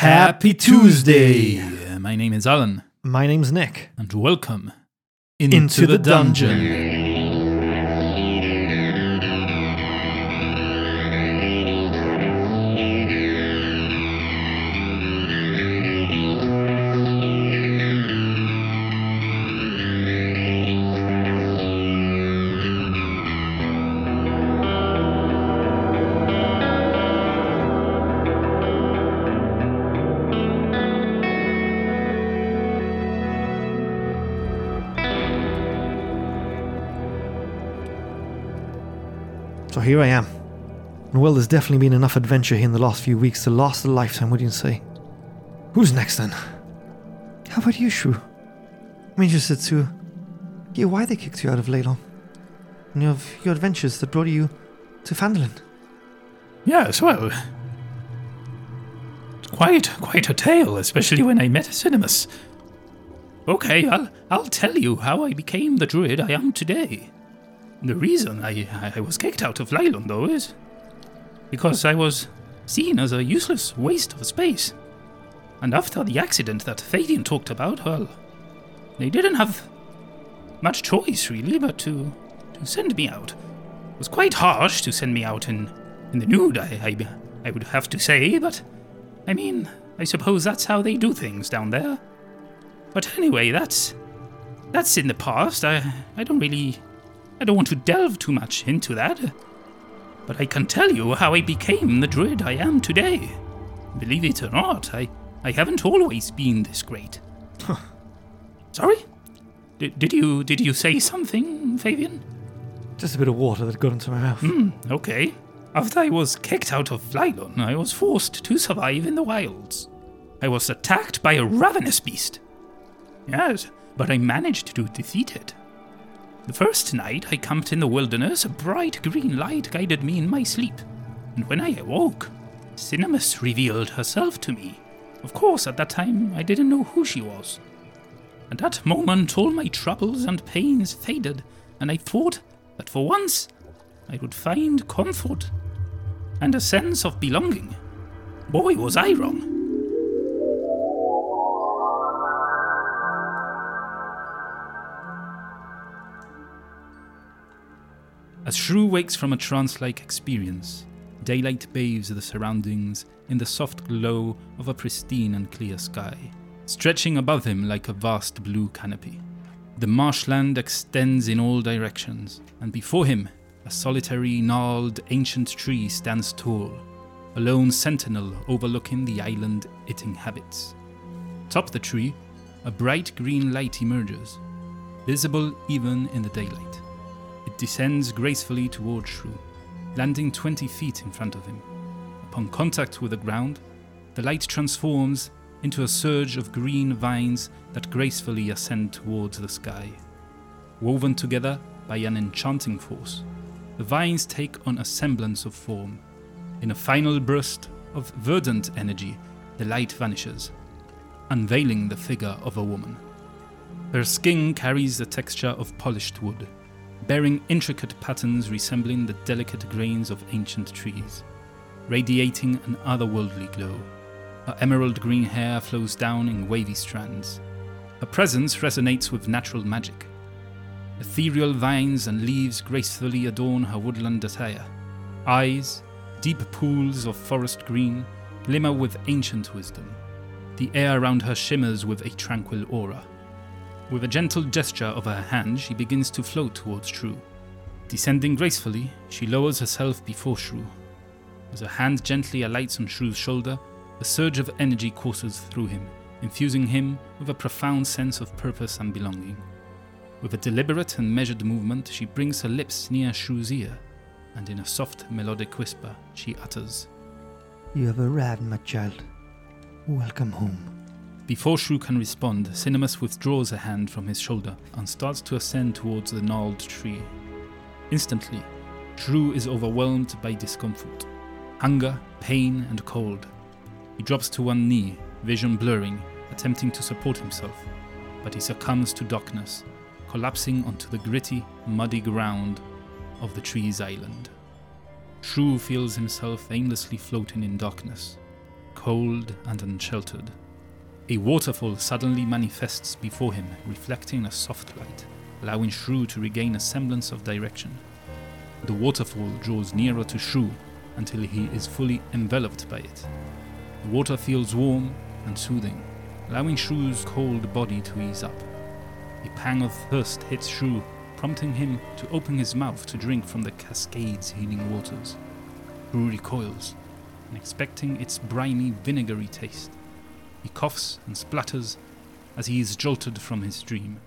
Happy Tuesday! My name is Alan, My name's Nick. and welcome into, Into the, the dungeon. dungeon. Here I am. And well, there's definitely been enough adventure here in the last few weeks to last a lifetime, wouldn't you say? Who's next then? How about you, Shrew? I'm interested to hear why they kicked you out of Leylon. And your, your adventures that brought you to Phandalin. Yes, well, it's quite quite a tale, especially when I met Cinnamis. Okay, I'll I'll tell you how I became the druid I am today. The reason I I was kicked out of Lylon, though, is because I was seen as a useless waste of space. And after the accident that Fabian talked about, well, they didn't have much choice really, but to to send me out. It was quite harsh to send me out in in the nude, I, I, I would have to say, but I mean, I suppose that's how they do things down there. But anyway, that's that's in the past. I I don't really I don't want to delve too much into that. But I can tell you how I became the druid I am today. Believe it or not, I I haven't always been this great. Sorry? Did, did you did you say something, Fabian? Just a bit of water that got into my mouth. Hmm, okay. After I was kicked out of Lylon, I was forced to survive in the wilds. I was attacked by a ravenous beast. Yes, but I managed to defeat it. The first night I camped in the wilderness, a bright green light guided me in my sleep. And when I awoke, Cinnamis revealed herself to me. Of course, at that time, I didn't know who she was. At that moment, all my troubles and pains faded, and I thought that for once I would find comfort and a sense of belonging. Boy, was I wrong. As Shrew wakes from a trance like experience, daylight bathes the surroundings in the soft glow of a pristine and clear sky, stretching above him like a vast blue canopy. The marshland extends in all directions, and before him, a solitary, gnarled, ancient tree stands tall, a lone sentinel overlooking the island it inhabits. Top the tree, a bright green light emerges, visible even in the daylight. It descends gracefully toward Shrew, landing 20 feet in front of him. Upon contact with the ground, the light transforms into a surge of green vines that gracefully ascend towards the sky. Woven together by an enchanting force, the vines take on a semblance of form. In a final burst of verdant energy, the light vanishes, unveiling the figure of a woman. Her skin carries the texture of polished wood, bearing intricate patterns resembling the delicate grains of ancient trees, radiating an otherworldly glow. Her emerald green hair flows down in wavy strands. Her presence resonates with natural magic. Ethereal vines and leaves gracefully adorn her woodland attire. Eyes, deep pools of forest green, glimmer with ancient wisdom. The air around her shimmers with a tranquil aura. With a gentle gesture of her hand, she begins to float towards Shrew. Descending gracefully, she lowers herself before Shrew. As her hand gently alights on Shrew's shoulder, a surge of energy courses through him, infusing him with a profound sense of purpose and belonging. With a deliberate and measured movement, she brings her lips near Shrew's ear, and in a soft, melodic whisper, she utters, You have arrived, my child. Welcome home. Before Shrew can respond, Cinnamis withdraws a hand from his shoulder and starts to ascend towards the gnarled tree. Instantly, Shrew is overwhelmed by discomfort, hunger, pain, and cold. He drops to one knee, vision blurring, attempting to support himself, but he succumbs to darkness, collapsing onto the gritty, muddy ground of the tree's island. Shrew feels himself aimlessly floating in darkness. cold and unsheltered. A waterfall suddenly manifests before him, reflecting a soft light, allowing Shrew to regain a semblance of direction. The waterfall draws nearer to Shrew until he is fully enveloped by it. The water feels warm and soothing, allowing Shrew's cold body to ease up. A pang of thirst hits Shrew, prompting him to open his mouth to drink from the cascade's healing waters. Shrew recoils, expecting its briny, vinegary taste. He coughs and splutters as he is jolted from his dream.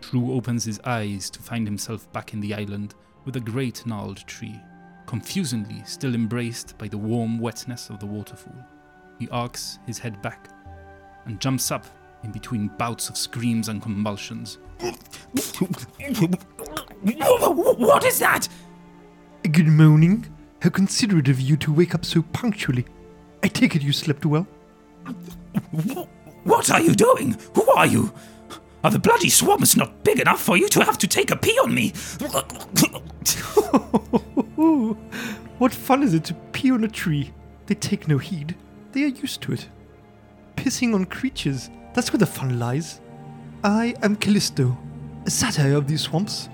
Shrew opens his eyes to find himself back in the island with a great gnarled tree, confusingly still embraced by the warm wetness of the waterfall. He arcs his head back and jumps up in between bouts of screams and convulsions. What is that? Good morning. How considerate of you to wake up so punctually. I take it you slept well. What are you doing? Who are you? Are the bloody swamps not big enough for you to have to take a pee on me? what fun is it to pee on a tree? They take no heed. They are used to it. Pissing on creatures, that's where the fun lies. I am Callisto, a satyr of these swamps.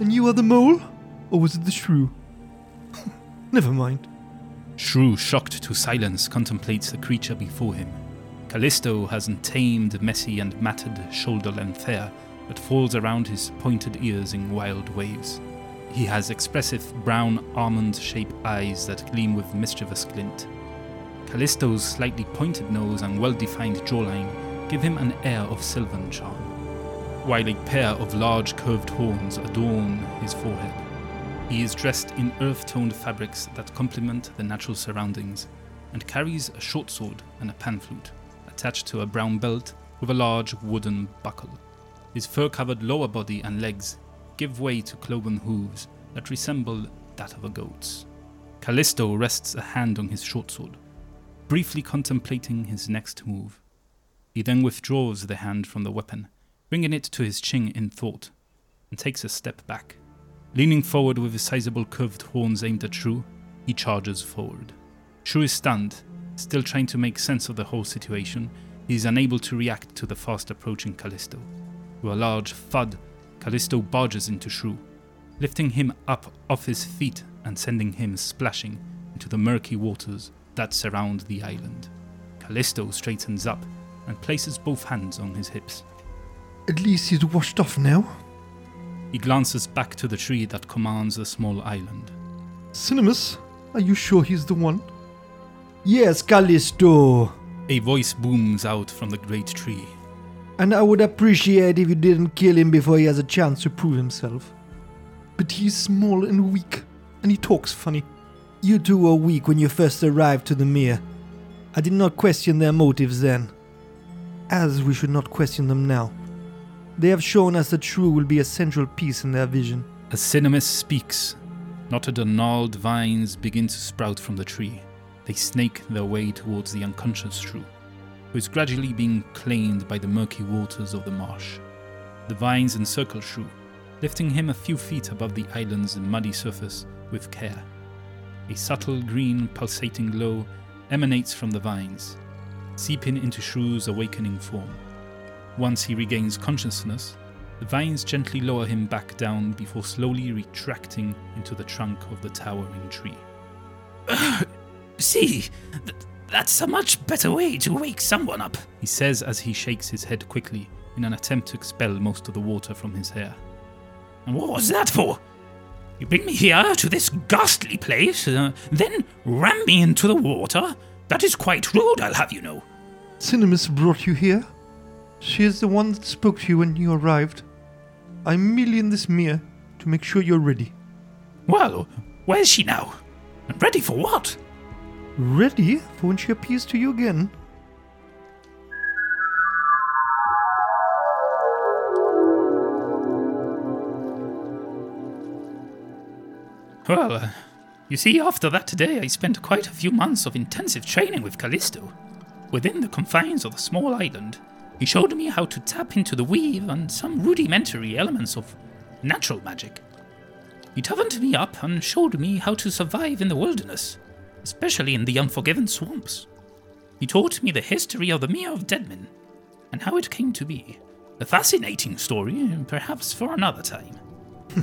And you are the mole? Or was it the shrew? Never mind. Shrew, shocked to silence, contemplates the creature before him. Callisto has untamed, messy, and matted shoulder length hair that falls around his pointed ears in wild waves. He has expressive brown almond shaped eyes that gleam with mischievous glint. Callisto's slightly pointed nose and well defined jawline give him an air of sylvan charm, while a pair of large curved horns adorn his forehead. He is dressed in earth toned fabrics that complement the natural surroundings and carries a short sword and a pan flute attached to a brown belt with a large wooden buckle. His fur covered lower body and legs give way to cloven hooves that resemble that of a goat's. Callisto rests a hand on his short sword, briefly contemplating his next move. He then withdraws the hand from the weapon, bringing it to his chin in thought, and takes a step back. Leaning forward with his sizable curved horns aimed at Shrew, he charges forward. Shrew is stunned, still trying to make sense of the whole situation. He is unable to react to the fast approaching Callisto. With a large thud, Callisto barges into Shrew, lifting him up off his feet and sending him splashing into the murky waters that surround the island. Callisto straightens up and places both hands on his hips. At least he's washed off now. He glances back to the tree that commands the small island. Cinnamis, are you sure he's the one? Yes, Callisto. A voice booms out from the great tree. And I would appreciate if you didn't kill him before he has a chance to prove himself. But he's small and weak, and he talks funny. You two were weak when you first arrived to the mere. I did not question their motives then, as we should not question them now. They have shown us that Shrew will be a central piece in their vision. As Cinnamis speaks, knotted and gnarled vines begin to sprout from the tree. They snake their way towards the unconscious Shrew, who is gradually being claimed by the murky waters of the marsh. The vines encircle Shrew, lifting him a few feet above the island's muddy surface with care. A subtle green, pulsating glow emanates from the vines, seeping into Shrew's awakening form. Once he regains consciousness, the vines gently lower him back down before slowly retracting into the trunk of the towering tree. See, th- that's a much better way to wake someone up. He says as he shakes his head quickly in an attempt to expel most of the water from his hair. And what was that for? You bring me here to this ghastly place, uh, then ram me into the water? That is quite rude, I'll have you know. Cinnamis brought you here? She is the one that spoke to you when you arrived. I'm merely in this mirror to make sure you're ready. Well, where's she now? And ready for what? Ready she appears to you again? Well, uh, you see, after that day, I spent quite a few months of intensive training with Callisto. Within the confines of the small island, he showed me how to tap into the weave and some rudimentary elements of natural magic. He toughened me up and showed me how to survive in the wilderness, especially in the unforgiven swamps. He taught me the history of the Mere of Dead Men and how it came to be. A fascinating story, perhaps for another time. Hmm.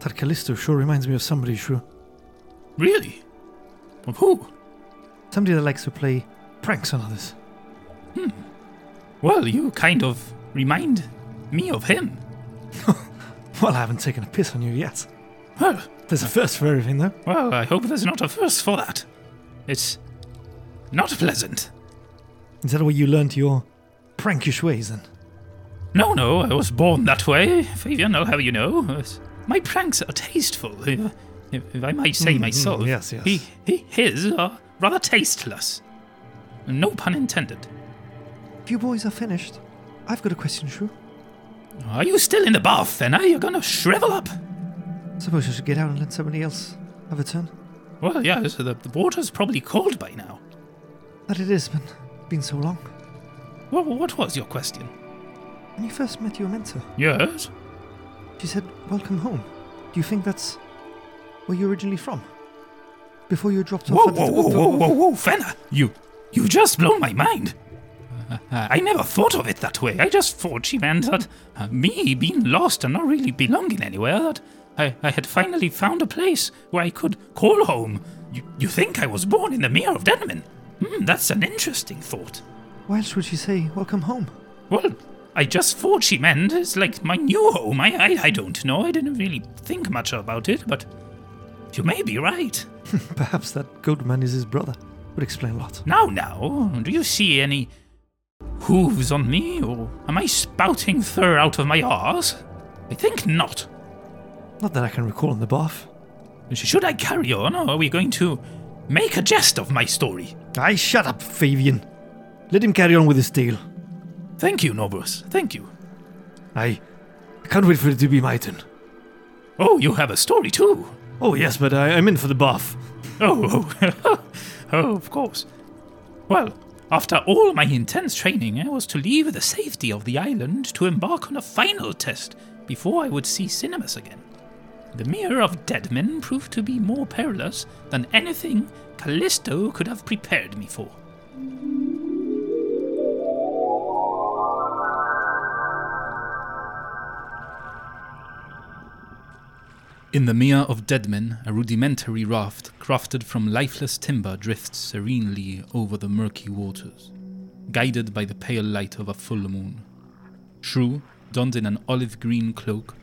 That Callisto sure reminds me of somebody, Shrew. Really? Of who? Somebody that likes to play pranks on others. Hmm. Well, you kind of remind me of him. Well, I haven't taken a piss on you yet. Well, There's a first for everything, though. well, I hope there's not a first for that. It's not pleasant. Is that the way you learned your prankish ways, then? No, no, I was born that way, Fabian, I'll have you know. My pranks are tasteful, if, if, I might say Mm, mm, myself. yes, yes. He, he, his are rather tasteless. No pun intended. If you boys are finished, I've got a question, Shrew. Are you still in the bath, then? Are you gonna shrivel up? Suppose I should get out and let somebody else have a turn. Well, yeah, so the, the water's probably cold by now. That it is, been been so long. What, what was your question? When you first met your mentor, Yes? she said, "Welcome home." Do you think that's where you're originally from? Before you dropped off. at whoa, whoa, whoa, whoa, whoa, Fenna! You, you've just blown my mind. Uh, I never thought of it that way. I just thought she meant that uh, me being lost and not really belonging anywhere, that I, I had finally found a place where I could call home. You, you think I was born in the Mere of Dead Men? Hmm, that's an interesting thought. Why else would she say, "Welcome home"? Well, I just thought she meant it's like my new home. I, I, I don't know. I didn't really think much about it, but you may be right. Perhaps that goat man is his brother. Would explain a lot. Now, now, do you see any hooves on me, or am I spouting fur out of my arse? I think not. Not that I can recall in the bath. Should I carry on, or are we going to make a jest of my story? I shut up, Fabian. Let him carry on with his tale. Thank you, Nobrus. Thank you. I can't wait for it to be my turn. Oh, you have a story too. Oh, yes, but I, I'm in for the bath. Oh, oh, oh, of course. Well, after all my intense training, I was to leave the safety of the island to embark on a final test before I would see Cinnamis again. The Mere of Dead Men proved to be more perilous than anything Callisto could have prepared me for. In the Mere of Dead Men, a rudimentary raft crafted from lifeless timber drifts serenely over the murky waters, guided by the pale light of a full moon. Shrew, donned in an olive green cloak,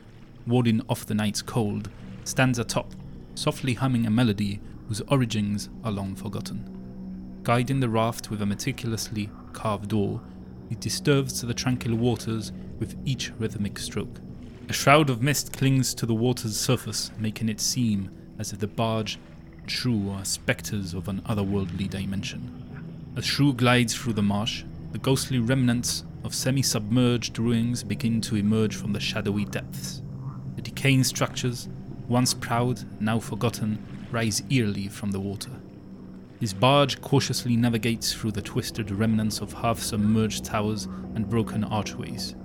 warding off the night's cold, stands atop, softly humming a melody whose origins are long forgotten. Guiding the raft with a meticulously carved oar, he disturbs the tranquil waters with each rhythmic stroke. A shroud of mist clings to the water's surface, making it seem as if the barge and are spectres of an otherworldly dimension. As shrew glides through the marsh, the ghostly remnants of semi submerged ruins begin to emerge from the shadowy depths. Decaying structures, once proud, now forgotten, rise eerily from the water. His barge cautiously navigates through the twisted remnants of half submerged towers and broken archways.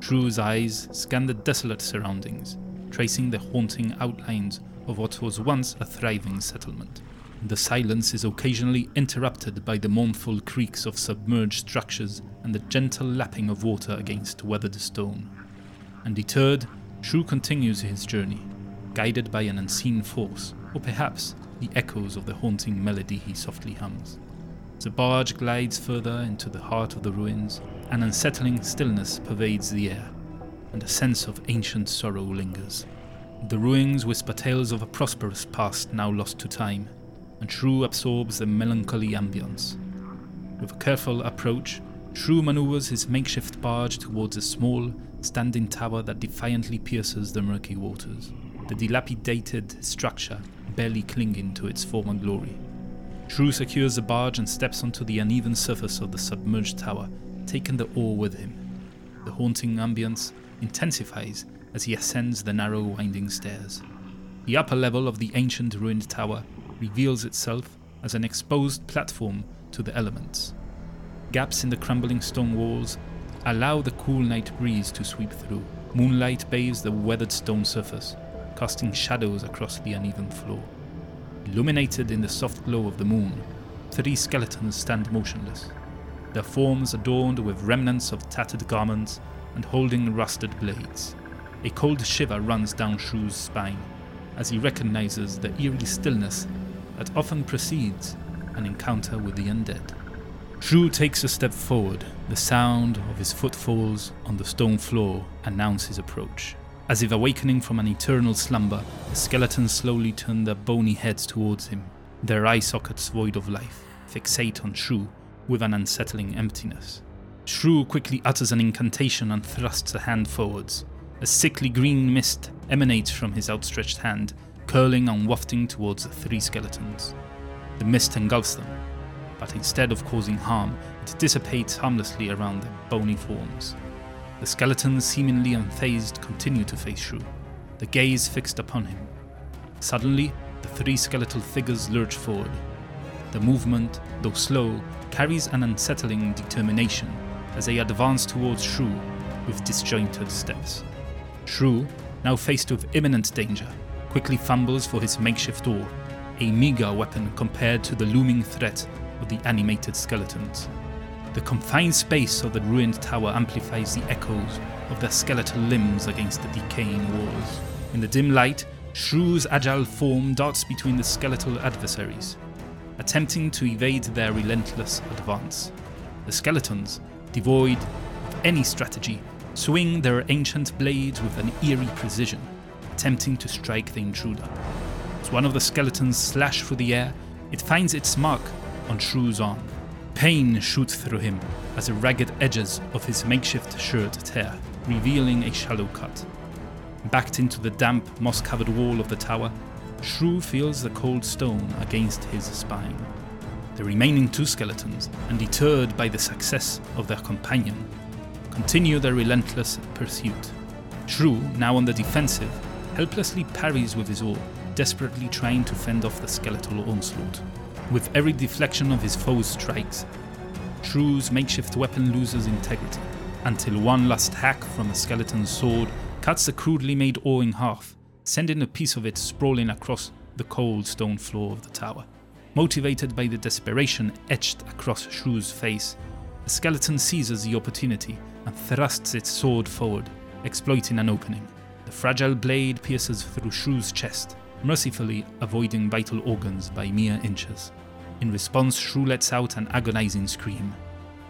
Shrew's eyes scan the desolate surroundings, tracing the haunting outlines of what was once a thriving settlement. The silence is occasionally interrupted by the mournful creaks of submerged structures and the gentle lapping of water against weathered stone. Undeterred, Shrew continues his journey, guided by an unseen force, or perhaps the echoes of the haunting melody he softly hums. The barge glides further into the heart of the ruins, an unsettling stillness pervades the air, and a sense of ancient sorrow lingers. The ruins whisper tales of a prosperous past now lost to time, and Shrew absorbs the melancholy ambience. With a careful approach, Shrew maneuvers his makeshift barge towards a small, standing tower that defiantly pierces the murky waters, the dilapidated structure barely clinging to its former glory. Shrew secures the barge and steps onto the uneven surface of the submerged tower, taking the oar with him. The haunting ambience intensifies as he ascends the narrow, winding stairs. The upper level of the ancient ruined tower reveals itself as an exposed platform to the elements. Gaps in the crumbling stone walls allow the cool night breeze to sweep through. Moonlight bathes the weathered stone surface, casting shadows across the uneven floor. Illuminated in the soft glow of the moon, three skeletons stand motionless, their forms adorned with remnants of tattered garments and holding rusted blades. A cold shiver runs down Shrew's spine as he recognizes the eerie stillness that often precedes an encounter with the undead. Shrew takes a step forward. The sound of his footfalls on the stone floor announce his approach. As if awakening from an eternal slumber, the skeletons slowly turn their bony heads towards him, their eye sockets void of life, fixate on Shrew with an unsettling emptiness. Shrew quickly utters an incantation and thrusts a hand forwards. A sickly green mist emanates from his outstretched hand, curling and wafting towards the three skeletons. The mist engulfs them, but instead of causing harm, it dissipates harmlessly around their bony forms. The skeletons, seemingly unfazed, continue to face Shrew, the gaze fixed upon him. Suddenly, the three skeletal figures lurch forward. The movement, though slow, carries an unsettling determination as they advance towards Shrew with disjointed steps. Shrew, now faced with imminent danger, quickly fumbles for his makeshift door, a meager weapon compared to the looming threat of the animated skeletons. The confined space of the ruined tower amplifies the echoes of their skeletal limbs against the decaying walls. In the dim light, Shrew's agile form darts between the skeletal adversaries, attempting to evade their relentless advance. The skeletons, devoid of any strategy, swing their ancient blades with an eerie precision, attempting to strike the intruder. As one of the skeletons slash through the air, it finds its mark on Shrew's arm. Pain shoots through him as the ragged edges of his makeshift shirt tear, revealing a shallow cut. Backed into the damp, moss covered wall of the tower, Shrew feels the cold stone against his spine. The remaining two skeletons, undeterred by the success of their companion, continue their relentless pursuit. Shrew, now on the defensive, helplessly parries with his oar, desperately trying to fend off the skeletal onslaught. With every deflection of his foe's strikes, Shrew's makeshift weapon loses integrity, until one last hack from the skeleton's sword cuts the crudely made oar in half, sending a piece of it sprawling across the cold stone floor of the tower. Motivated by the desperation etched across Shrew's face, the skeleton seizes the opportunity and thrusts its sword forward, exploiting an opening. The fragile blade pierces through Shrew's chest, mercifully avoiding vital organs by mere inches. In response, Shrew lets out an agonizing scream,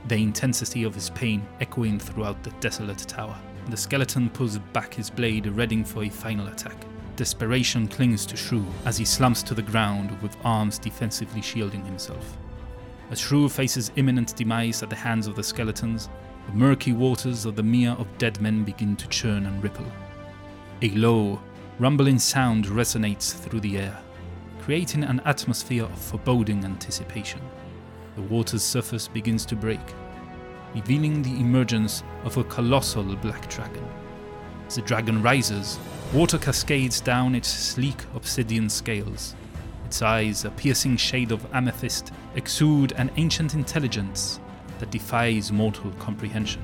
the intensity of his pain echoing throughout the desolate tower. The skeleton pulls back his blade, readying for a final attack. Desperation clings to Shrew as he slumps to the ground with arms defensively shielding himself. As Shrew faces imminent demise at the hands of the skeletons, the murky waters of the Mere of Dead Men begin to churn and ripple. A low, rumbling sound resonates through the air, creating an atmosphere of foreboding anticipation. The water's surface begins to break, revealing the emergence of a colossal black dragon. As the dragon rises, water cascades down its sleek obsidian scales. Its eyes, a piercing shade of amethyst, exude an ancient intelligence that defies mortal comprehension.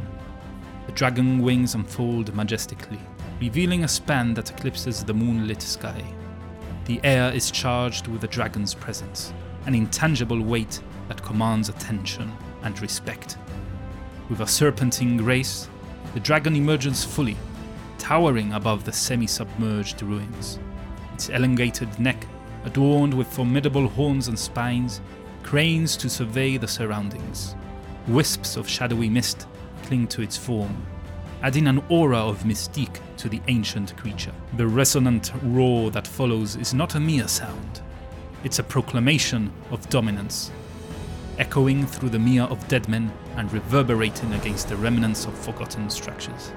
The dragon wings unfold majestically, revealing a span that eclipses the moonlit sky. The air is charged with the dragon's presence, an intangible weight that commands attention and respect. With a serpentine grace, the dragon emerges fully, towering above the semi submerged ruins. Its elongated neck, adorned with formidable horns and spines, cranes to survey the surroundings. Wisps of shadowy mist cling to its form, adding an aura of mystique to the ancient creature. The resonant roar that follows is not a mere sound, it's a proclamation of dominance, echoing through the Mere of Dead Men and reverberating against the remnants of forgotten structures.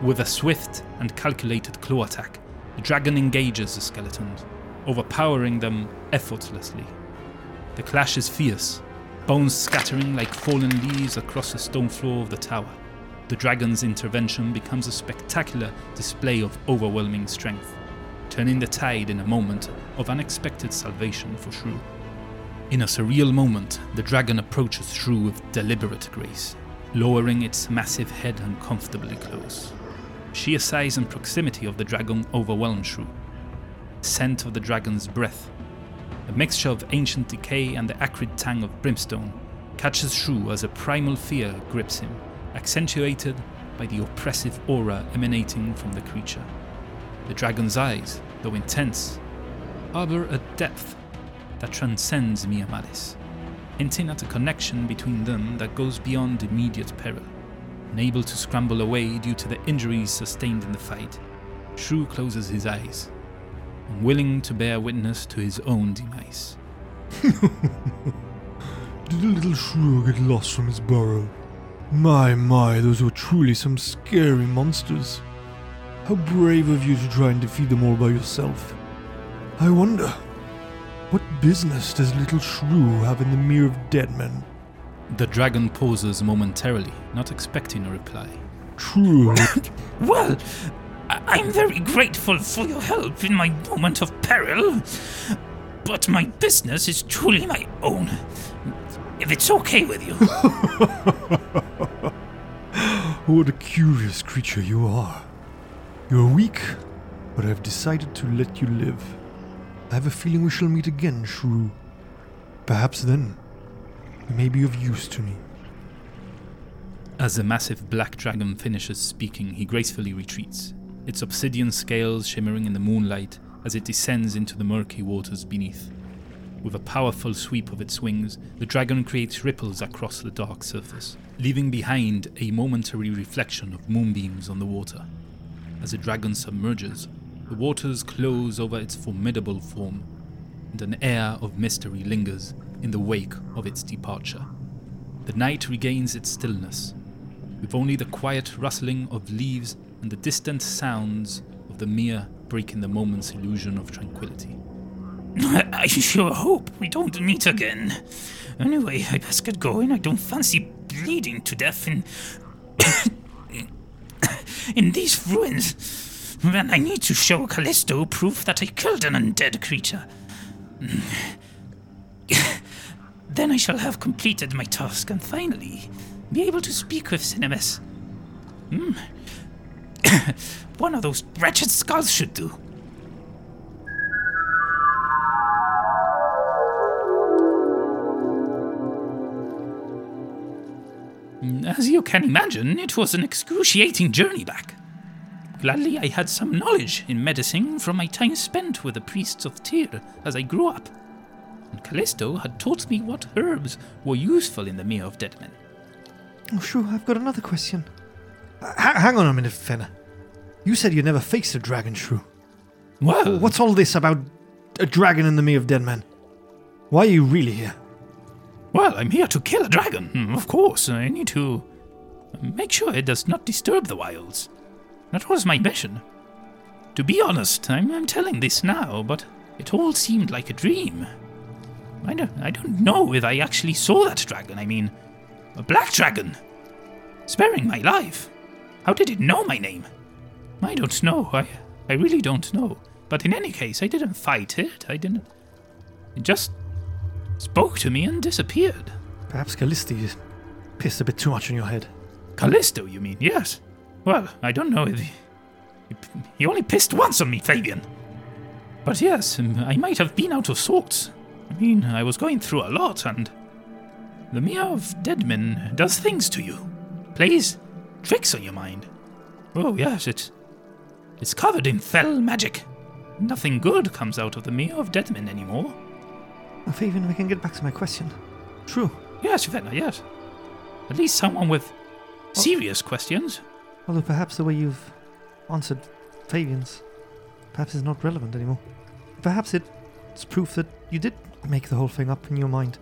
With a swift and calculated claw attack, the dragon engages the skeletons, overpowering them effortlessly. The clash is fierce, bones scattering like fallen leaves across the stone floor of the tower. The dragon's intervention becomes a spectacular display of overwhelming strength, turning the tide in a moment of unexpected salvation for Shrew. In a surreal moment, the dragon approaches Shrew with deliberate grace, lowering its massive head uncomfortably close. Sheer size and proximity of the dragon overwhelm Shrew. The scent of the dragon's breath A mixture of ancient decay and the acrid tang of brimstone catches Shrew as a primal fear grips him, accentuated by the oppressive aura emanating from the creature. The dragon's eyes, though intense, harbor a depth that transcends mere malice, hinting at a connection between them that goes beyond immediate peril. Unable to scramble away due to the injuries sustained in the fight, Shrew closes his eyes, unwilling to bear witness to his own demise. Did the little shrew get lost from his burrow? My, my, those were truly some scary monsters. How brave of you to try and defeat them all by yourself. I wonder, what business does little shrew have in the Mere of Dead Men? The dragon pauses momentarily, not expecting a reply. True. Well, I- I'm very grateful for your help in my moment of peril, but my business is truly my own. If it's okay with you. what a curious creature you are. You're weak, but I've decided to let you live. I have a feeling we shall meet again, Shrew. Perhaps then, you may be of use to me. As the massive black dragon finishes speaking, he gracefully retreats, its obsidian scales shimmering in the moonlight as it descends into the murky waters beneath. With a powerful sweep of its wings, the dragon creates ripples across the dark surface, leaving behind a momentary reflection of moonbeams on the water. As the dragon submerges, the waters close over its formidable form, and an air of mystery lingers in the wake of its departure. The night regains its stillness, with only the quiet rustling of leaves and the distant sounds of the mere breaking the moment's illusion of tranquility. I sure hope we don't meet again. Anyway, I best get going. I don't fancy bleeding to death in. in these ruins. And I need to show Callisto proof that I killed an undead creature. then I shall have completed my task and finally be able to speak with Cinnamis. Hmm. One of those wretched skulls should do. As you can imagine, it was an excruciating journey back. Gladly, I had some knowledge in medicine from my time spent with the priests of Tyr as I grew up. And Callisto had taught me what herbs were useful in the Mere of Dead Men. Oh, sure, I've got another question. H- hang on a minute, Fenner. You said you never faced a dragon, Shrew. Well, What's all this about a dragon in the Mere of Dead Men? Why are you really here? Well, I'm here to kill a dragon. Hmm, Of course, I need to make sure it does not disturb the wilds. That was my mission. To be honest, I'm, I'm telling this now, but it all seemed like a dream. I don't, I don't know if I actually saw that dragon. I mean, a black dragon. Sparing my life. How did it know my name? I don't know. I, I really don't know. But in any case, I didn't fight it. I didn't. It just spoke to me and disappeared. Perhaps Callisto pissed a bit too much on your head. Callisto, you mean? Yes. Well, I don't know if he, he- he only pissed once on me, Fabian. But yes, um, I might have been out of sorts. I mean, I was going through a lot, and the Mere of Dead Men does things to you, plays tricks on your mind. Oh yes, it's it's covered in fell magic. Nothing good comes out of the Mere of Dead Men anymore. Now, Fabian, we can get back to my question. True. Yes, Venna, yes. At least someone with serious questions. Although perhaps the way you've answered Fabian's perhaps is not relevant anymore. Perhaps it's proof that you did make the whole thing up in your mind.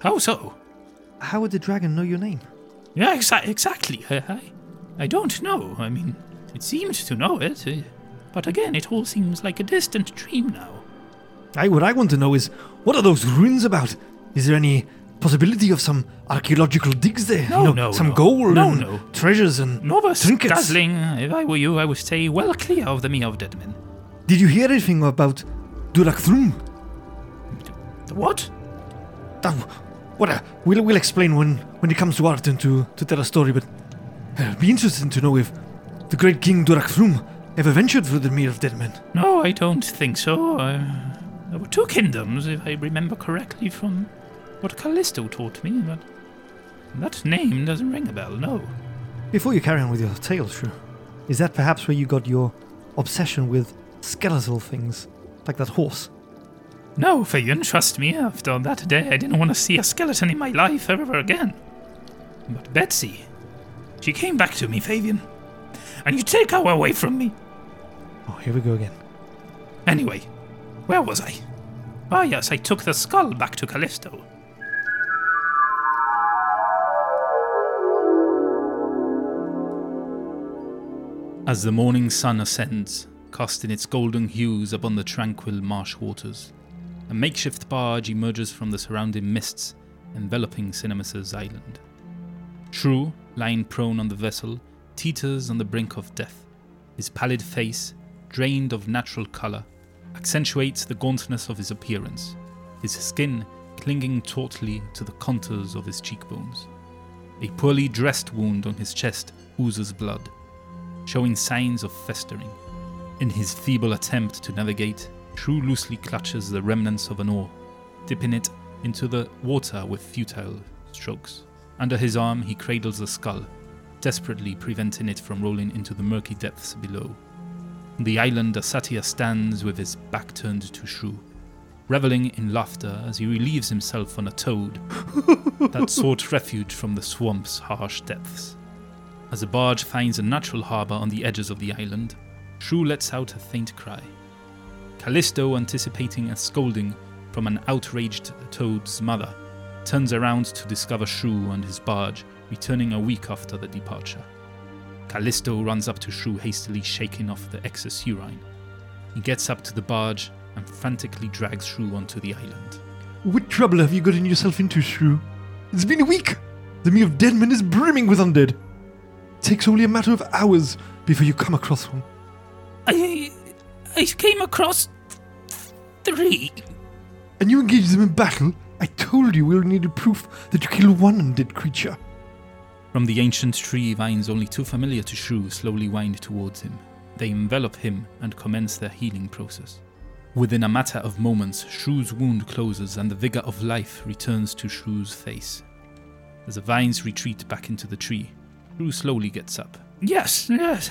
How so? How would the dragon know your name? Yeah, exa- exactly. I, I, I don't know. I mean, it seemed to know it, uh, but again, it all seems like a distant dream now. I, what I want to know is what are those ruins about? Is there any possibility of some archaeological digs there? No, you know, no, some no. gold No, and no. treasures and Novus trinkets. Dazzling, if I were you, I would stay well clear of the Mere of Dead Men. Did you hear anything about Durak The what? Uh, what? Uh, we'll, we'll explain when when it comes to Arden to to tell a story. But uh, it'd be interesting to know if the great King Durak ever ventured through the Mere of Dead Men. No, I don't think so. Uh, There were two kingdoms, if I remember correctly from what Callisto taught me, but that name doesn't ring a bell, no. Before you carry on with your tale, Shrew, is that perhaps where you got your obsession with skeletal things, like that horse? No, Fabian, trust me, after that day I didn't want to see a skeleton in my life ever again. But Betsy, she came back to me, Fabian. And you take her away from me. Oh, here we go again. Anyway, where was I? Ah, yes, I took the skull back to Callisto. As the morning sun ascends, casting its golden hues upon the tranquil marsh waters, a makeshift barge emerges from the surrounding mists enveloping Cinnamis's island. Shrew, lying prone on the vessel, teeters on the brink of death. His pallid face, drained of natural colour, accentuates the gauntness of his appearance, his skin clinging tautly to the contours of his cheekbones. A poorly dressed wound on his chest oozes blood, showing signs of festering. In his feeble attempt to navigate, Shrew loosely clutches the remnants of an oar, dipping it into the water with futile strokes. Under his arm, he cradles a skull, desperately preventing it from rolling into the murky depths below. On the island, a satyr stands with his back turned to Shrew, reveling in laughter as he relieves himself on a toad that sought refuge from the swamp's harsh depths. As the barge finds a natural harbour on the edges of the island, Shrew lets out a faint cry. Callisto, anticipating a scolding from an outraged toad's mother, turns around to discover Shrew and his barge returning a week after the departure. Callisto runs up to Shrew, hastily shaking off the excess urine. He gets up to the barge and frantically drags Shrew onto the island. What trouble have you gotten yourself into, Shrew? It's been a week! The Mere of Dead Men is brimming with undead. It takes only a matter of hours before you come across one. I. I came across. three. And you engaged them in battle? I told you we'll need proof that you killed one undead creature. From the ancient tree, vines only too familiar to Shrew slowly wind towards him. They envelop him and commence their healing process. Within a matter of moments, Shrew's wound closes and the vigor of life returns to Shrew's face. As the vines retreat back into the tree, Shrew slowly gets up. Yes, yes.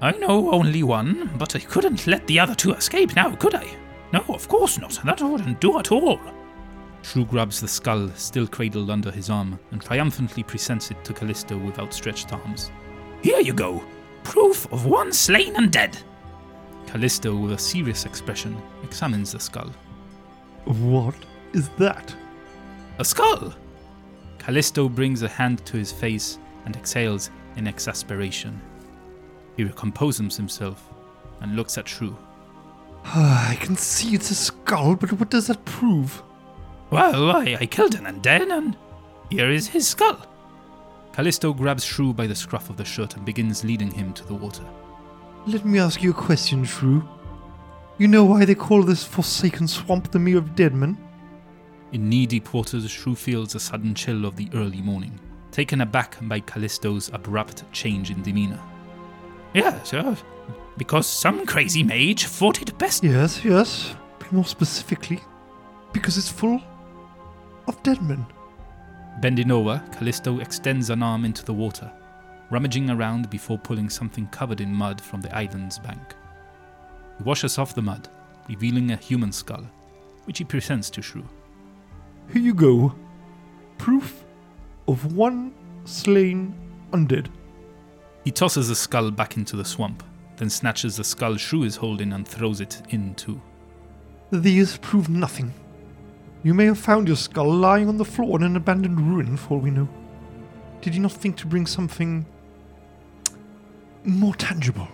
I know only one, but I couldn't let the other two escape now, could I? No, of course not. That wouldn't do at all. Shrew grabs the skull, still cradled under his arm, and triumphantly presents it to Callisto with outstretched arms. Here you go. Proof of one slain and dead. Callisto, with a serious expression, examines the skull. What is that? A skull. Callisto brings a hand to his face and exhales in exasperation. He recomposes himself and looks at Shrew. Ah, I can see it's a skull, but what does that prove? Well, I, I killed an undead, and here is his skull. Callisto grabs Shrew by the scruff of the shirt and begins leading him to the water. Let me ask you a question, Shrew. You know why they call this forsaken swamp the Mere of Dead Men? In knee deep waters, Shrew feels a sudden chill of the early morning, taken aback by Callisto's abrupt change in demeanor. Yes, yes. Because some crazy mage thought it best. Yes, yes. But more specifically, because it's full of dead men. Bending over, Callisto extends an arm into the water, rummaging around before pulling something covered in mud from the island's bank. He washes off the mud, revealing a human skull, which he presents to Shrew. Here you go. Proof of one slain undead. He tosses the skull back into the swamp, then snatches the skull Shrew is holding and throws it in too. These prove nothing. You may have found your skull lying on the floor in an abandoned ruin, for all we know. Did you not think to bring something more tangible?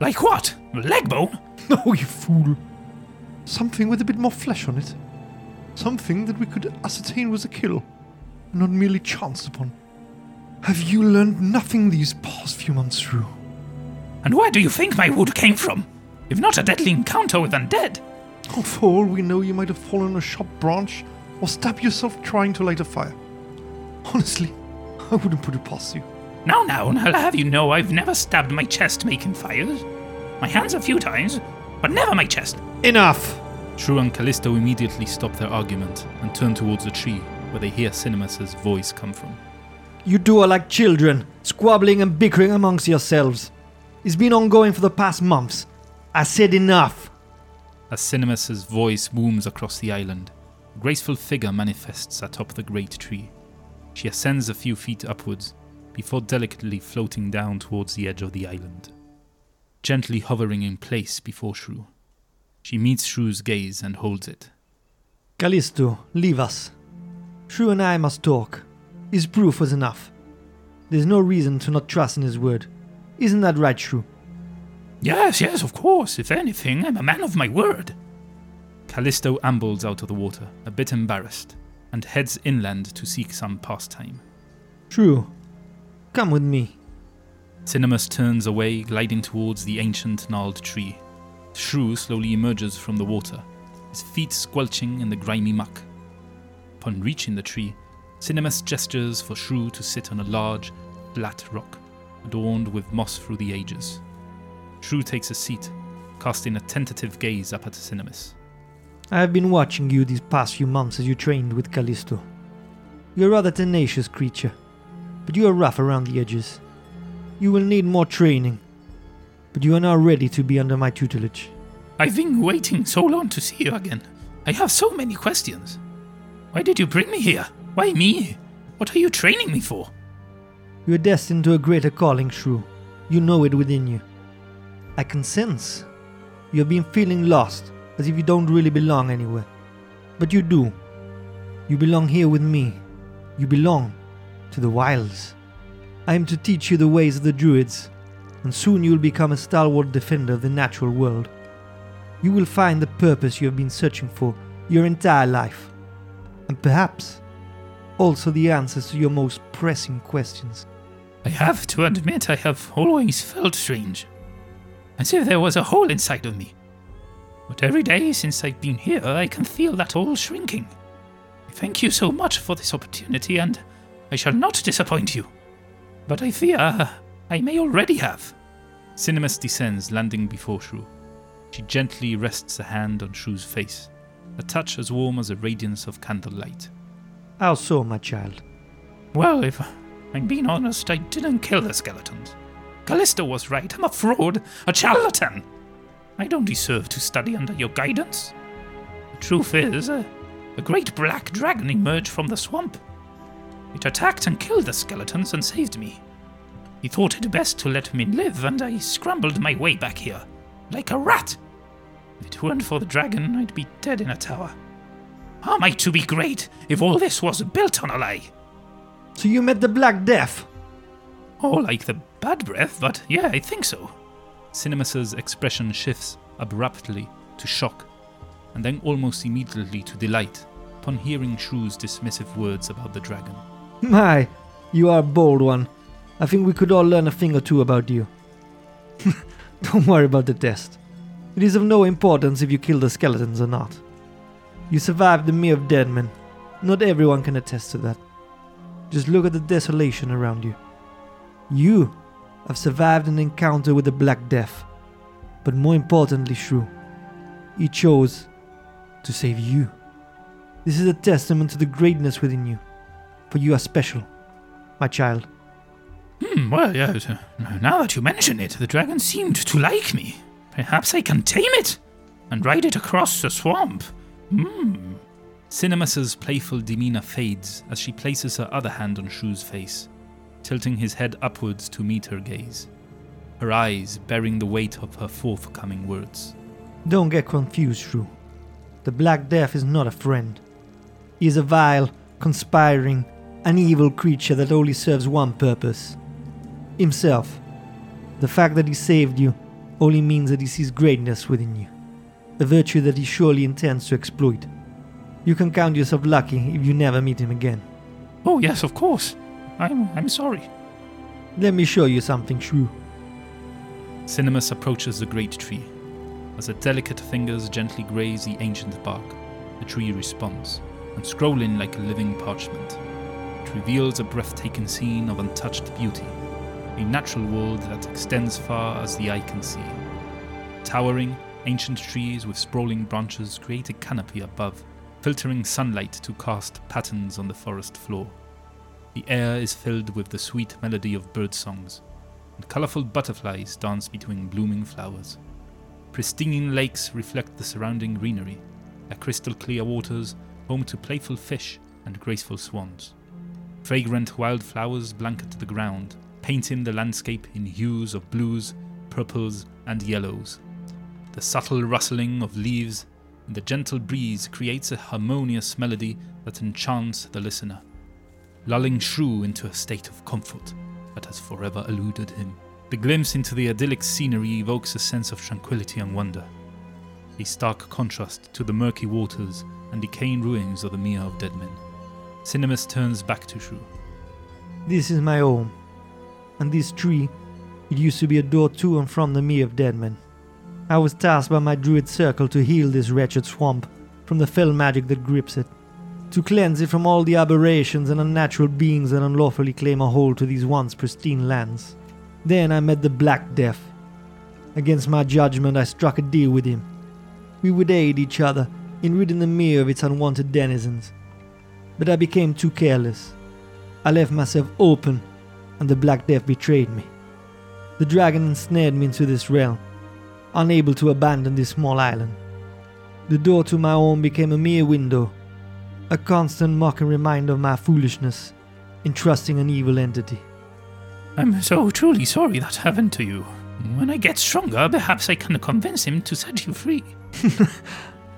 Like what? Leg bone? No, oh, you fool. Something with a bit more flesh on it. Something that we could ascertain was a kill, not merely chanced upon. Have you learned nothing these past few months, Shrew? And where do you think my wood came from? If not a deadly encounter with undead? Oh, for all we know, you might have fallen on a sharp branch or stabbed yourself trying to light a fire. Honestly, I wouldn't put it past you. Now, now, I'll have you know I've never stabbed my chest making fires. My hands a few times, but never my chest. Enough! Shrew and Callisto immediately stop their argument and turn towards the tree where they hear Cinnamis's voice come from. You two are like children, squabbling and bickering amongst yourselves. It's been ongoing for the past months. I said enough. As Cinnamis's voice booms across the island, a graceful figure manifests atop the great tree. She ascends a few feet upwards before delicately floating down towards the edge of the island, gently hovering in place before Shrew. She meets Shrew's gaze and holds it. Callisto, leave us. Shrew and I must talk. His proof was enough. There's no reason to not trust in his word. Isn't that right, Shrew? Yes, yes, of course. If anything, I'm a man of my word. Callisto ambles out of the water, a bit embarrassed, and heads inland to seek some pastime. Shrew, come with me. Cinnamis turns away, gliding towards the ancient gnarled tree. Shrew slowly emerges from the water, his feet squelching in the grimy muck. Upon reaching the tree, Cinnamis gestures for Shrew to sit on a large, flat rock, adorned with moss through the ages. Shrew takes a seat, casting a tentative gaze up at Cinnamis. I have been watching you these past few months as you trained with Callisto. You're a rather tenacious creature, but you are rough around the edges. You will need more training, but you are now ready to be under my tutelage. I've been waiting so long to see you again. I have so many questions. Why did you bring me here? Why me? What are you training me for? You are destined to a greater calling, Shrew. You know it within you. I can sense. You have been feeling lost, as if you don't really belong anywhere. But you do. You belong here with me. You belong to the wilds. I am to teach you the ways of the druids, and soon you will become a stalwart defender of the natural world. You will find the purpose you have been searching for your entire life, and perhaps also the answers to your most pressing questions. I have to admit, I have always felt strange. As if there was a hole inside of me. But every day since I've been here, I can feel that hole shrinking. Thank you so much for this opportunity, and I shall not disappoint you. But I fear I may already have. Cinnamis descends, landing before Shrew. She gently rests a hand on Shrew's face, a touch as warm as the radiance of candlelight. How so, my child? Well, if I'm being honest, I didn't kill the skeletons. Callisto was right. I'm a fraud, a charlatan. I don't deserve to study under your guidance. The truth is, a, a great black dragon emerged from the swamp. It attacked and killed the skeletons and saved me. He thought it best to let me live, and I scrambled my way back here, like a rat. If it weren't for the dragon, I'd be dead in a tower. How am I to be great if all this was built on a lie? So you met the Black Death? Oh, like the bad breath, but yeah, I think so. Cinnamis's expression shifts abruptly to shock, and then almost immediately to delight upon hearing Shrew's dismissive words about the dragon. My, you are a bold one. I think we could all learn a thing or two about you. Don't worry about the test. It is of no importance if you kill the skeletons or not. You survived the mere of dead men. Not everyone can attest to that. Just look at the desolation around you. You have survived an encounter with the Black Death. But more importantly, Shrew, he chose to save you. This is a testament to the greatness within you. For you are special, my child. Hmm, well, yes. Now that you mention it, the dragon seemed to like me. Perhaps I can tame it and ride it across the swamp. Hmm. Cinnamis's playful demeanor fades as she places her other hand on Shrew's face, tilting his head upwards to meet her gaze, her eyes bearing the weight of her forthcoming words. Don't get confused, Shrew. The Black Death is not a friend. He is a vile, conspiring, and evil creature that only serves one purpose himself. The fact that he saved you only means that he sees greatness within you, a virtue that he surely intends to exploit. You can count yourself lucky if you never meet him again. Oh, yes, of course. I'm, I'm sorry. Let me show you something, Shrew. Cinnamis approaches the great tree. As her delicate fingers gently graze the ancient bark, the tree responds, and scrolling like a living parchment. It reveals a breathtaking scene of untouched beauty, a natural world that extends far as the eye can see. Towering, Ancient trees with sprawling branches create a canopy above, filtering sunlight to cast patterns on the forest floor. The air is filled with the sweet melody of bird songs, and colorful butterflies dance between blooming flowers. Pristine lakes reflect the surrounding greenery, their crystal clear waters home to playful fish and graceful swans. Fragrant wildflowers blanket the ground, painting the landscape in hues of blues, purples, and yellows. The subtle rustling of leaves and the gentle breeze creates a harmonious melody that enchants the listener, lulling Shrew into a state of comfort that has forever eluded him. The glimpse into the idyllic scenery evokes a sense of tranquility and wonder, a stark contrast to the murky waters and decaying ruins of the Mere of Dead Men. Cinnamis turns back to Shrew. This is my home. And this tree, it used to be a door to and from the Mere of Dead Men. I was tasked by my druid circle to heal this wretched swamp from the fell magic that grips it, to cleanse it from all the aberrations and unnatural beings that unlawfully claim a hold to these once pristine lands. Then I met the Black Death. Against my judgment, I struck a deal with him. We would aid each other in ridding the mere of its unwanted denizens. But I became too careless. I left myself open, and the Black Death betrayed me. The dragon ensnared me into this realm, unable to abandon this small island. The door to my home became a mere window, a constant mocking reminder of my foolishness in trusting an evil entity. I'm so truly sorry that happened to you. When I get stronger, perhaps I can convince him to set you free.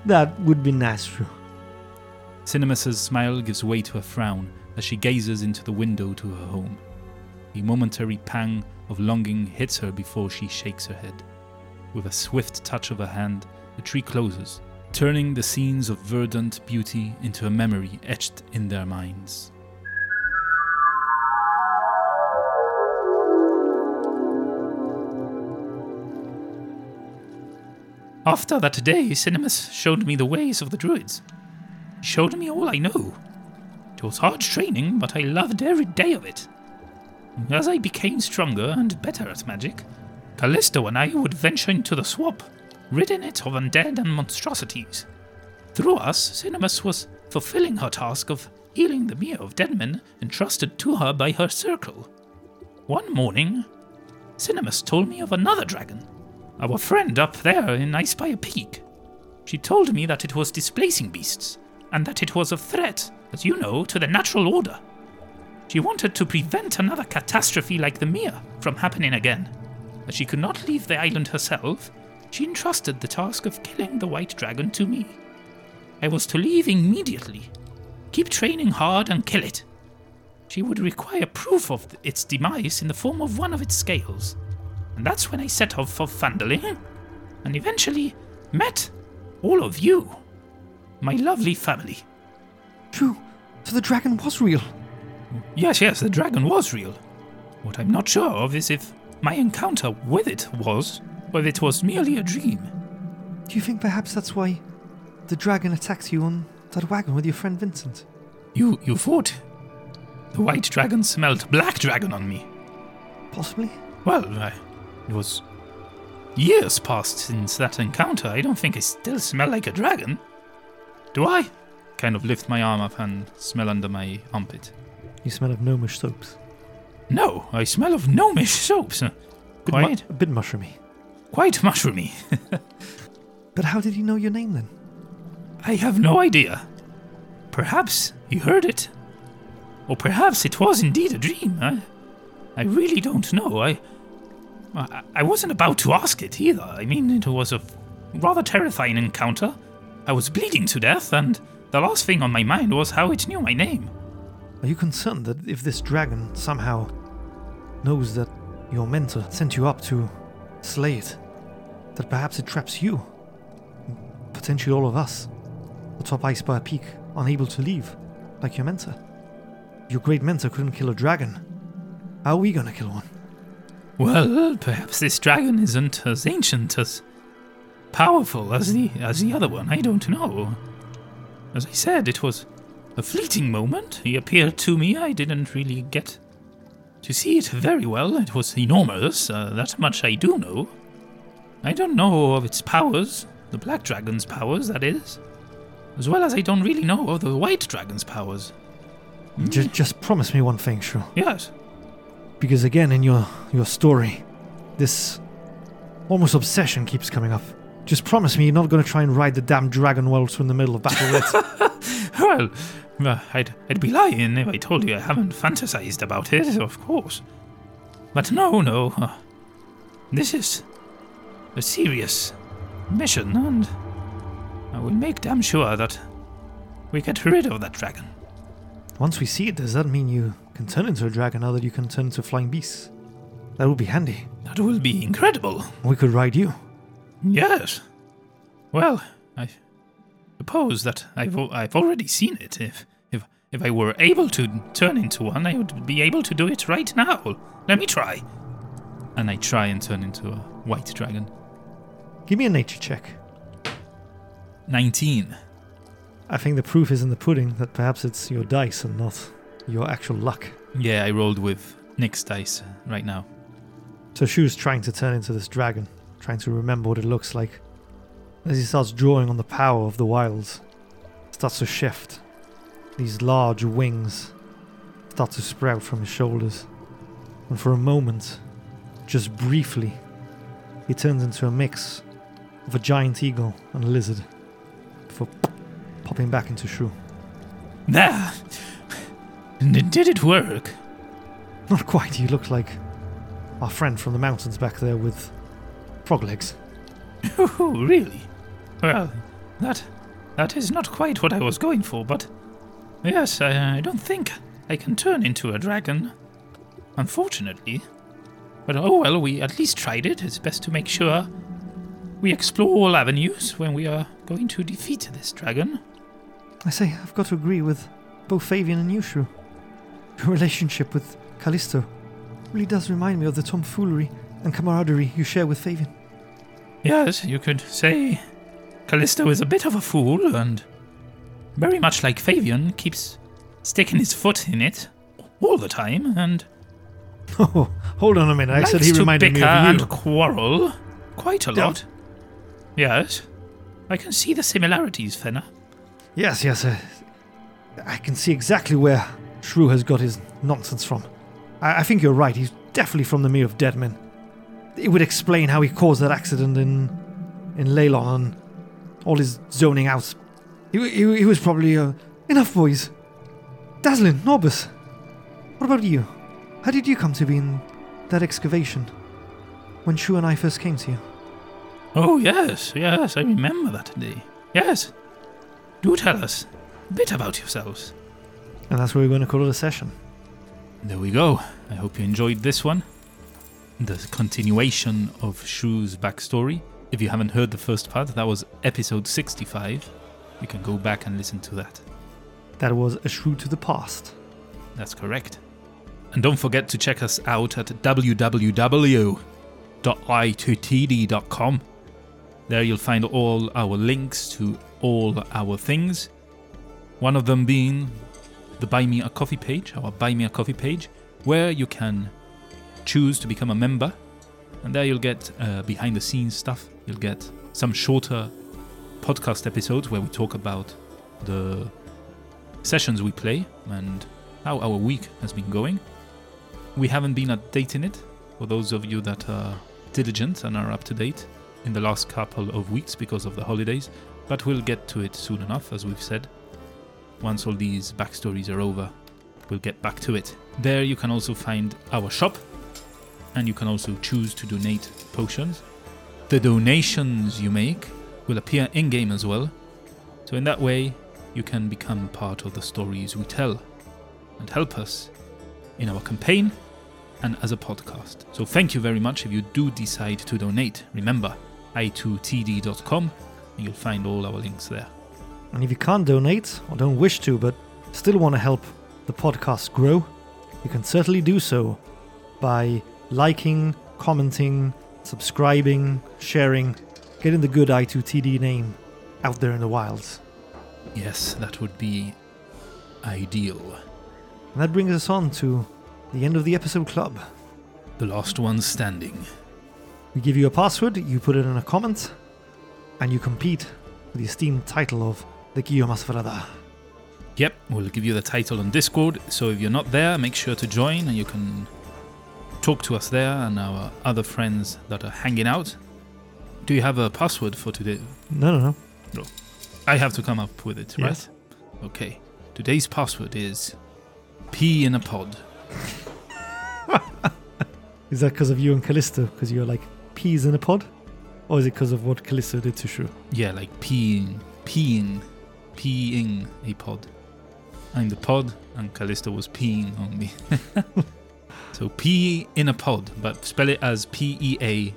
That would be nice, Shrew. Cinnamis's smile gives way to a frown as she gazes into the window to her home. A momentary pang of longing hits her before she shakes her head. With a swift touch of her hand, the tree closes, turning the scenes of verdant beauty into a memory etched in their minds. After that day, Cinnamis showed me the ways of the druids. He showed me all I know. It was hard training, but I loved every day of it. As I became stronger and better at magic, Callisto and I would venture into the swamp, ridding it of undead and monstrosities. Through us, Cinnamis was fulfilling her task of healing the mere of dead men entrusted to her by her circle. One morning, Cinnamis told me of another dragon, our friend up there in Icespire Peak. She told me that it was displacing beasts, and that it was a threat, as you know, to the natural order. She wanted to prevent another catastrophe like the Mere from happening again. As she could not leave the island herself, she entrusted the task of killing the white dragon to me. I was to leave immediately, keep training hard and kill it. She would require proof of its demise in the form of one of its scales. And that's when I set off for Phandalin, and eventually met all of you, my lovely family. True. so the dragon was real. Yes, yes, the dragon was real. What I'm not sure of is if my encounter with it was, or if it was merely a dream. Do you think perhaps that's why the dragon attacked you on that wagon with your friend Vincent? You, you thought the white dragon smelled black dragon on me. Possibly. Well, I, it was years past since that encounter. I don't think I still smell like a dragon. Do I? Kind of lift my arm up and smell under my armpit. You smell of gnomish soaps. No, I smell of gnomish soaps. Bit mu- Quite, a bit mushroomy. Quite mushroomy. But how did he know your name then? I have no idea. Perhaps he heard it. Or perhaps it was indeed a dream. I, I really don't know. I, I, I wasn't about to ask it either. I mean, it was a rather terrifying encounter. I was bleeding to death, and the last thing on my mind was how it knew my name. Are you concerned that if this dragon somehow knows that your mentor sent you up to slay it, that perhaps it traps you, potentially all of us, atop Icespire Peak, unable to leave, like your mentor? Your great mentor couldn't kill a dragon. How are we gonna kill one? Well, perhaps this dragon isn't as ancient, as powerful as the as the other one. I don't know. As I said, it was a fleeting moment. He appeared to me. I didn't really get to see it very well. It was enormous. Uh, that much I do know. I don't know of its powers, the black dragon's powers, that is, as well as I don't really know of the white dragon's powers. Just, just promise me one thing, Shrew. Yes. Because again, in your your story, this almost obsession keeps coming up. Just promise me you're not going to try and ride the damn dragon whilst we're in the middle of battle with. Well, uh, I'd, I'd be lying if I told you I haven't fantasized about it, of course. But no, no. uh, This is a serious mission, and I will make damn sure that we get rid of that dragon. Once we see it, does that mean you can turn into a dragon now that you can turn into flying beasts? That would be handy. That will be incredible. We could ride you. Yes. Well, I suppose that I've, I've already seen it. If, if, if I were able to turn into one, I would be able to do it right now. Let me try. And I try and turn into a white dragon. Give me a nature check. 19. I think the proof is in the pudding that perhaps it's your dice and not your actual luck. Yeah, I rolled with Nick's dice uh, right now. So Shrew's trying to turn into this dragon, trying to remember what it looks like. As he starts drawing on the power of the wilds, starts to shift. These large wings start to sprout from his shoulders. And for a moment, just briefly, he turns into a mix of a giant eagle and a lizard before popping back into Shrew. There. N- Did it work? Not quite, you look like our friend from the mountains back there with frog legs. Oh, really? Well, that that is not quite what I was going for, but yes, I, I don't think I can turn into a dragon, unfortunately. But oh well, we at least tried it. It's best to make sure we explore all avenues when we are going to defeat this dragon. I say, I've got to agree with both Fabian and Yushu. Your relationship with Callisto really does remind me of the tomfoolery and camaraderie you share with Fabian. Yes, you could say Callisto is a bit of a fool and very much like Fabian keeps sticking his foot in it all the time and Oh, hold on a minute. I said he reminded me of you. and quarrel quite a lot. Yes, I can see the similarities, Fenner. Yes, yes. Uh, I can see exactly where Shrew has got his nonsense from. I, I think you're right. He's definitely from the Mere of Dead Men. It would explain how he caused that accident in in Leylon and all his zoning out. He, he, he was probably uh, enough, boys. Dazzlin, Norbus. What about you? How did you come to be in that excavation when Shrew and I first came to you? Oh, yes, yes, I remember that day. Yes. Do tell us a bit about yourselves. And that's where we're going to call it a session. There we go. I hope you enjoyed this one. The continuation of Shrew's backstory. If you haven't heard the first part, that was episode 65. You can go back and listen to that. That was a Shrew to the past. That's correct. And don't forget to check us out at www.i2td.com. There you'll find all our links to all our things. One of them being the Buy Me a Coffee page, our Buy Me a Coffee page, where you can choose to become a member. And there you'll get uh, behind the scenes stuff. You'll get some shorter podcast episodes where we talk about the sessions we play and how our week has been going. We haven't been updating it for those of you that are diligent and are up to date in the last couple of weeks because of the holidays, but we'll get to it soon enough, as we've said. Once all these backstories are over, we'll get back to it. There you can also find our shop, and you can also choose to donate potions. The donations you make will appear in game as well, so in that way, you can become part of the stories we tell and help us in our campaign and as a podcast. So thank you very much if you do decide to donate. Remember, i2td.com and you'll find all our links there. And if you can't donate or don't wish to, but still want to help the podcast grow, you can certainly do so by liking, commenting, subscribing, sharing, getting the good i2TD name out there in the wilds. Yes, that would be ideal. And that brings us on to the end of the episode club. The last one standing. We give you a password, you put it in a comment, and you compete for the esteemed title of the Guillaume Asfrada. Yep, we'll give you the title on Discord. So if you're not there, make sure to join and you can talk to us there and our other friends that are hanging out. Do you have a password for today? No, No, no, no. I have to come up with it, right? Yes. Okay. Today's password is pee in a pod. Is that because of you and Callisto? Because you're like peas in a pod? Or is it because of what Callisto did to Shrew? Yeah, like peeing, peeing, peeing a pod. I'm the pod, and Callisto was peeing on me. so pee in a pod, but spell it as P E A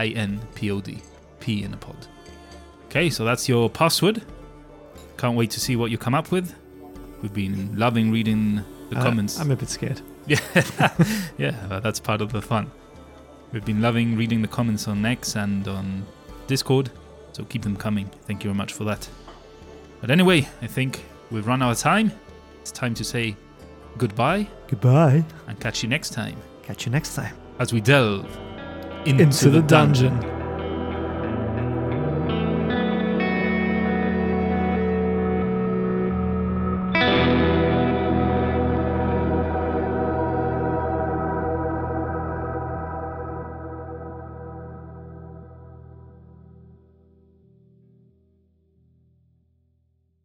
I N P O D. Pee in a pod. Okay, so that's your password. Can't wait to see what you come up with. We've been loving reading the Uh, comments. I'm a bit scared. Yeah, yeah, that's part of the fun. We've been loving reading the comments on X and on Discord, so keep them coming. Thank you very much for that. But anyway, I think we've run out of time. It's time to say goodbye Goodbye. and catch you next time Catch you next time. as we delve into, Into the dungeon.